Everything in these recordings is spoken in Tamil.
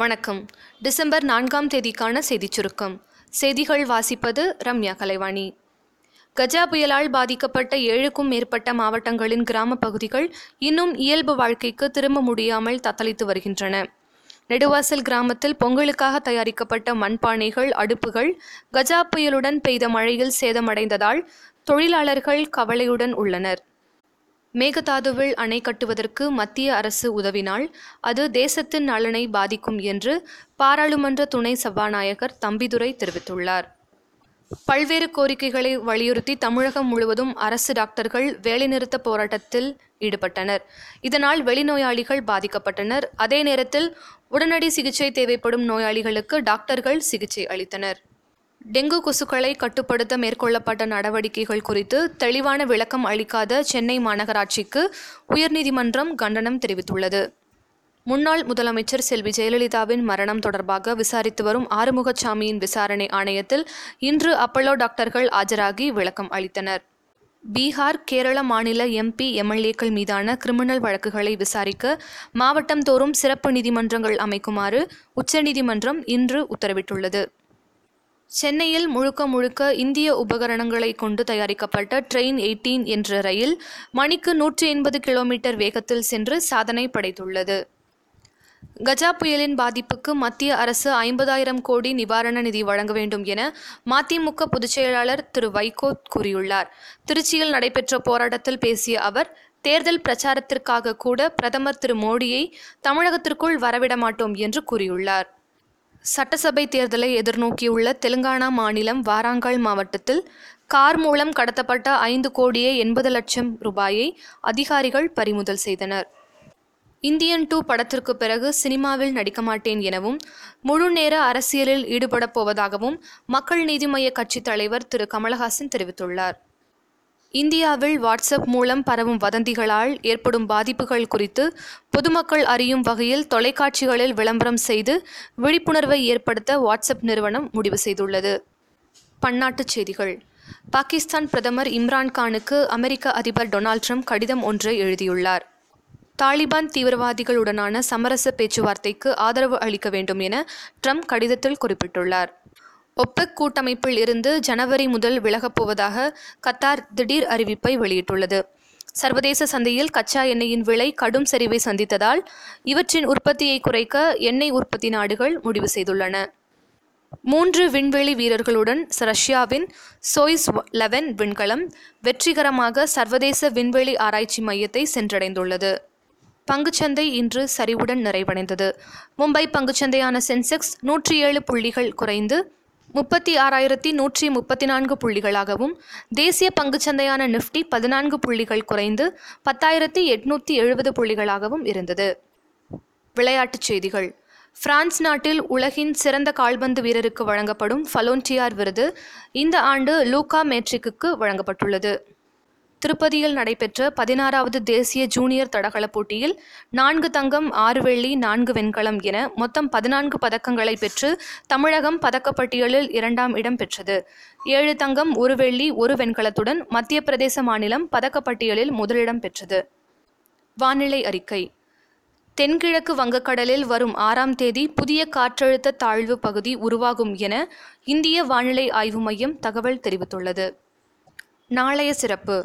வணக்கம். டிசம்பர் நான்காம் தேதிக்கான செய்திச் சுருக்கம். செய்திகள் வாசிப்பது ரம்யா கலைவாணி. கஜா புயலால் பாதிக்கப்பட்ட ஏழுக்கும் மேற்பட்ட மாவட்டங்களின் கிராம பகுதிகள் இன்னும் இயல்பு வாழ்க்கைக்கு திரும்ப முடியாமல் தத்தளித்து வருகின்றன. நெடுவாசல் கிராமத்தில் பொங்கலுக்காக தயாரிக்கப்பட்ட மண்பானைகள் அடுப்புகள் கஜா புயலுடன் பெய்த மழையில் சேதமடைந்ததால் தொழிலாளர்கள் கவலையுடன் உள்ளனர். மேகதாதுவில் அணை கட்டுவதற்கு மத்திய அரசு உதவினால் அது தேசத்தின் நலனை பாதிக்கும் என்று பாராளுமன்ற துணை சபாநாயகர் தம்பிதுரை தெரிவித்துள்ளார். பல்வேறு கோரிக்கைகளை வலியுறுத்தி தமிழகம் முழுவதும் அரசு டாக்டர்கள் வேலைநிறுத்த போராட்டத்தில் ஈடுபட்டனர். இதனால் வெளிநோயாளிகள் பாதிக்கப்பட்டனர். அதே நேரத்தில் உடனடி சிகிச்சை தேவைப்படும் நோயாளிகளுக்கு டாக்டர்கள் சிகிச்சை அளித்தனர். டெங்கு கொசுக்களை கட்டுப்படுத்த மேற்கொள்ளப்பட்ட நடவடிக்கைகள் குறித்து தெளிவான விளக்கம் அளிக்காத சென்னை மாநகராட்சிக்கு உயர்நீதிமன்றம் கண்டனம் தெரிவித்துள்ளது. முன்னாள் முதலமைச்சர் செல்வி ஜெயலலிதாவின் மரணம் தொடர்பாக விசாரித்து வரும் ஆறுமுகசாமியின் விசாரணை ஆணையத்தில் இன்று அப்பல்லோ டாக்டர்கள் ஆஜராகி விளக்கம் அளித்தனர். பீகார் கேரள மாநில எம்பி எம்எல்ஏக்கள் மீதான கிரிமினல் வழக்குகளை விசாரிக்க மாவட்டம் தோறும் சிறப்பு நீதிமன்றங்கள் அமைக்குமாறு உச்சநீதிமன்றம் இன்று உத்தரவிட்டுள்ளது. சென்னையில் முழுக்க முழுக்க இந்திய உபகரணங்களை கொண்டு தயாரிக்கப்பட்ட ட்ரெயின் எயிட்டீன் என்ற ரயில் மணிக்கு நூற்றி எண்பது கிலோமீட்டர் வேகத்தில் சென்று சாதனை படைத்துள்ளது. கஜா புயலின் பாதிப்புக்கு மத்திய அரசு ஐம்பதாயிரம் கோடி நிவாரண நிதி வழங்க வேண்டும் என மதிமுக பொதுச்செயலாளர் திரு வைகோ கூறியுள்ளார். திருச்சியில் நடைபெற்ற போராட்டத்தில் பேசிய அவர் தேர்தல் பிரச்சாரத்திற்காக கூட பிரதமர் திரு மோடியை தமிழகத்திற்குள் வரவிட மாட்டோம் என்று கூறியுள்ளார். சட்டசபை தேர்தலை எதிர்நோக்கியுள்ள தெலுங்கானா மாநிலம் வாராங்கால் மாவட்டத்தில் கார் மூலம் கடத்தப்பட்ட ஐந்து கோடியே எண்பது லட்சம் ரூபாயை அதிகாரிகள் பறிமுதல் செய்தனர். இந்தியன் டூ படத்திற்கு பிறகு சினிமாவில் நடிக்க மாட்டேன் எனவும் முழு நேர அரசியலில் ஈடுபடப் போவதாகவும் மக்கள் நீதி மய்ய கட்சித் தலைவர் திரு. கமலஹாசன் தெரிவித்துள்ளார். இந்தியாவில் வாட்ஸ்அப் மூலம் பரவும் வதந்திகளால் ஏற்படும் பாதிப்புகள் குறித்து பொதுமக்கள் அறியும் வகையில் தொலைக்காட்சிகளில் விளம்பரம் செய்து விழிப்புணர்வை ஏற்படுத்த வாட்ஸ்அப் நிறுவனம் முடிவு செய்துள்ளது. பன்னாட்டுச் செய்திகள். பாகிஸ்தான் பிரதமர் இம்ரான்கானுக்கு அமெரிக்க அதிபர் டொனால்ட் ட்ரம்ப் கடிதம் ஒன்றை எழுதியுள்ளார். தாலிபான் தீவிரவாதிகளுடனான சமரச பேச்சுவார்த்தைக்கு ஆதரவு அளிக்க வேண்டும் என ட்ரம்ப் கடிதத்தில் குறிப்பிட்டுள்ளார். ஒப்பெக் கூட்டமைப்பில் இருந்து ஜனவரி முதல் விலகப் போவதாக கத்தார் திடீர் அறிவிப்பை வெளியிட்டுள்ளது. சர்வதேச சந்தையில் கச்சா எண்ணெயின் விலை கடும் சரிவை சந்தித்ததால் இவற்றின் உற்பத்தியை குறைக்க எண்ணெய் உற்பத்தி நாடுகள் முடிவு செய்துள்ளன. மூன்று விண்வெளி வீரர்களுடன் ரஷ்யாவின் சோய்ஸ் லெவன் விண்கலம் வெற்றிகரமாக சர்வதேச விண்வெளி ஆராய்ச்சி மையத்தை சென்றடைந்துள்ளது. பங்குச்சந்தை இன்று சரிவுடன் நிறைவடைந்தது. மும்பை பங்குச்சந்தையான சென்செக்ஸ் நூற்றி ஏழு புள்ளிகள் குறைந்து முப்பத்தி ஆறாயிரத்தி நூற்றி முப்பத்தி நான்கு புள்ளிகளாகவும் தேசிய பங்குச்சந்தையான நிஃப்டி பதினான்கு புள்ளிகள் குறைந்து பத்தாயிரத்தி எட்நூற்றி எழுபது புள்ளிகளாகவும் இருந்தது. விளையாட்டுச் செய்திகள். பிரான்ஸ் நாட்டில் உலகின் சிறந்த கால்பந்து வீரருக்கு வழங்கப்படும் ஃபலோன்டியார் விருது இந்த ஆண்டு லூகா மேட்ரிக்கு வழங்கப்பட்டுள்ளது. திருப்பதியில் நடைபெற்ற பதினாறாவது தேசிய ஜூனியர் தடகள போட்டியில் நான்கு தங்கம் ஆறு வெள்ளி நான்கு வெண்கலம் என மொத்தம் பதினான்கு பதக்கங்களை பெற்று தமிழகம் பதக்கப்பட்டியலில் இரண்டாம் இடம் பெற்றது. ஏழு தங்கம் ஒரு வெள்ளி ஒரு வெண்கலத்துடன் மத்திய பிரதேச மாநிலம் பதக்கப்பட்டியலில் முதலிடம் பெற்றது. வானிலை அறிக்கை. தென்கிழக்கு வங்கக்கடலில் வரும் ஆறாம் தேதி புதிய காற்றழுத்த தாழ்வு பகுதி உருவாகும் என இந்திய வானிலை ஆய்வு மையம் தகவல் தெரிவித்துள்ளது. நாளைய சிறப்பு.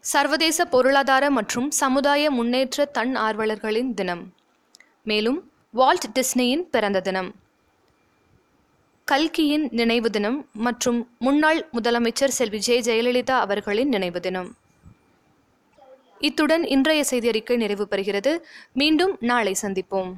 சர்வதேச பொருளாதார மற்றும் சமுதாய முன்னேற்ற தன் ஆர்வலர்களின் தினம். மேலும் வால்ட் டிஸ்னியின் பிறந்த தினம். கல்கியின் நினைவு தினம் மற்றும் முன்னாள் முதலமைச்சர் செல்வி ஜெ. ஜெயலலிதா அவர்களின் நினைவு தினம். இத்துடன் இன்றைய செய்தியறிக்கை நிறைவு பெறுகிறது. மீண்டும் நாளை சந்திப்போம்.